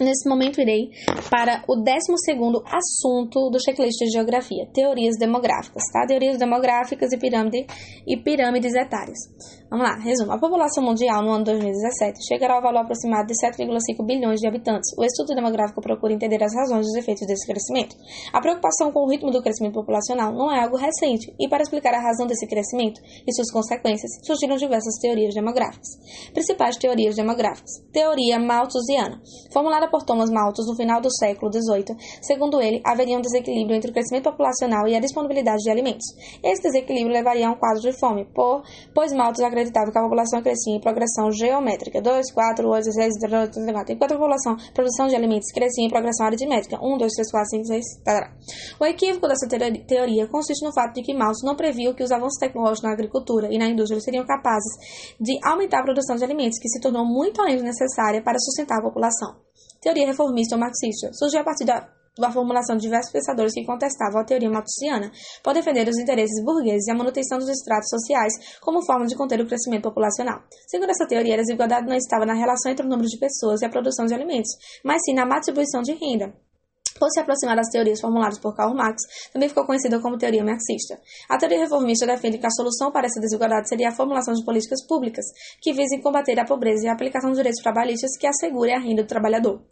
Nesse momento, irei para o 12 assunto do checklist de geografia: teorias demográficas, tá? Teorias demográficas e, pirâmide, e pirâmides etárias. Vamos lá, resumo. A população mundial no ano 2017 chegará ao valor aproximado de 7,5 bilhões de habitantes. O estudo demográfico procura entender as razões dos efeitos desse crescimento. A preocupação com o ritmo do crescimento populacional não é algo recente, e para explicar a razão desse crescimento e suas consequências, surgiram diversas teorias demográficas. Principais teorias demográficas: Teoria malthusiana, formulada por Thomas Malthus no final do século XVIII, segundo ele, haveria um desequilíbrio entre o crescimento populacional e a disponibilidade de alimentos. Esse desequilíbrio levaria a um quadro de fome, por, pois Malthus acreditava que a população crescia em progressão geométrica, 2, 4, 8, 6, 7, 8, enquanto a população, produção de alimentos crescia em progressão aritmética, 1, 2, 3, 4, 5, 6, etc. O equívoco dessa teoria consiste no fato de que Malthus não previu que os avanços tecnológicos na agricultura e na indústria seriam capazes de aumentar a produção de alimentos, que se tornou muito além do necessária para sustentar a população. Teoria reformista ou marxista surgiu a partir da, da formulação de diversos pensadores que contestavam a teoria malthusiana por defender os interesses burgueses e a manutenção dos estratos sociais como forma de conter o crescimento populacional. Segundo essa teoria, a desigualdade não estava na relação entre o número de pessoas e a produção de alimentos, mas sim na distribuição de renda. Por se aproximar das teorias formuladas por Karl Marx, também ficou conhecida como teoria marxista. A teoria reformista defende que a solução para essa desigualdade seria a formulação de políticas públicas que visem combater a pobreza e a aplicação de direitos trabalhistas que assegurem a renda do trabalhador.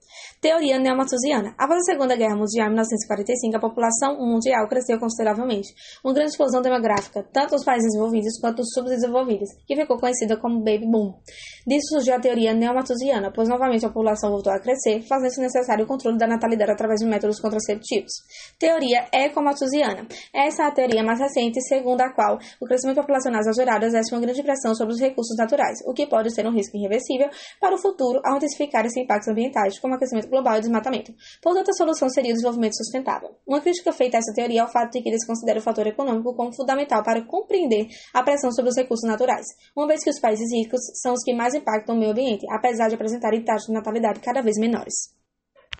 Teoria neomalthusiana. Após a Segunda Guerra Mundial, em 1945, a população mundial cresceu consideravelmente. Uma grande explosão demográfica, tanto nos países desenvolvidos quanto nos subdesenvolvidos, que ficou conhecida como Baby Boom. Disso surgiu a teoria neomalthusiana, pois novamente a população voltou a crescer, fazendo-se necessário o controle da natalidade através de métodos contraceptivos. Teoria ecomalthusiana. Essa é a teoria mais recente, segundo a qual o crescimento populacional exagerado exerce uma grande pressão sobre os recursos naturais, o que pode ser um risco irreversível para o futuro ao intensificar esses impactos ambientais, como aquecimento global e desmatamento. Portanto, a solução seria o desenvolvimento sustentável. Uma crítica feita a essa teoria é o fato de que eles consideram o fator econômico como fundamental para compreender a pressão sobre os recursos naturais, uma vez que os países ricos são os que mais impactam o meio ambiente, apesar de apresentarem taxas de natalidade cada vez menores.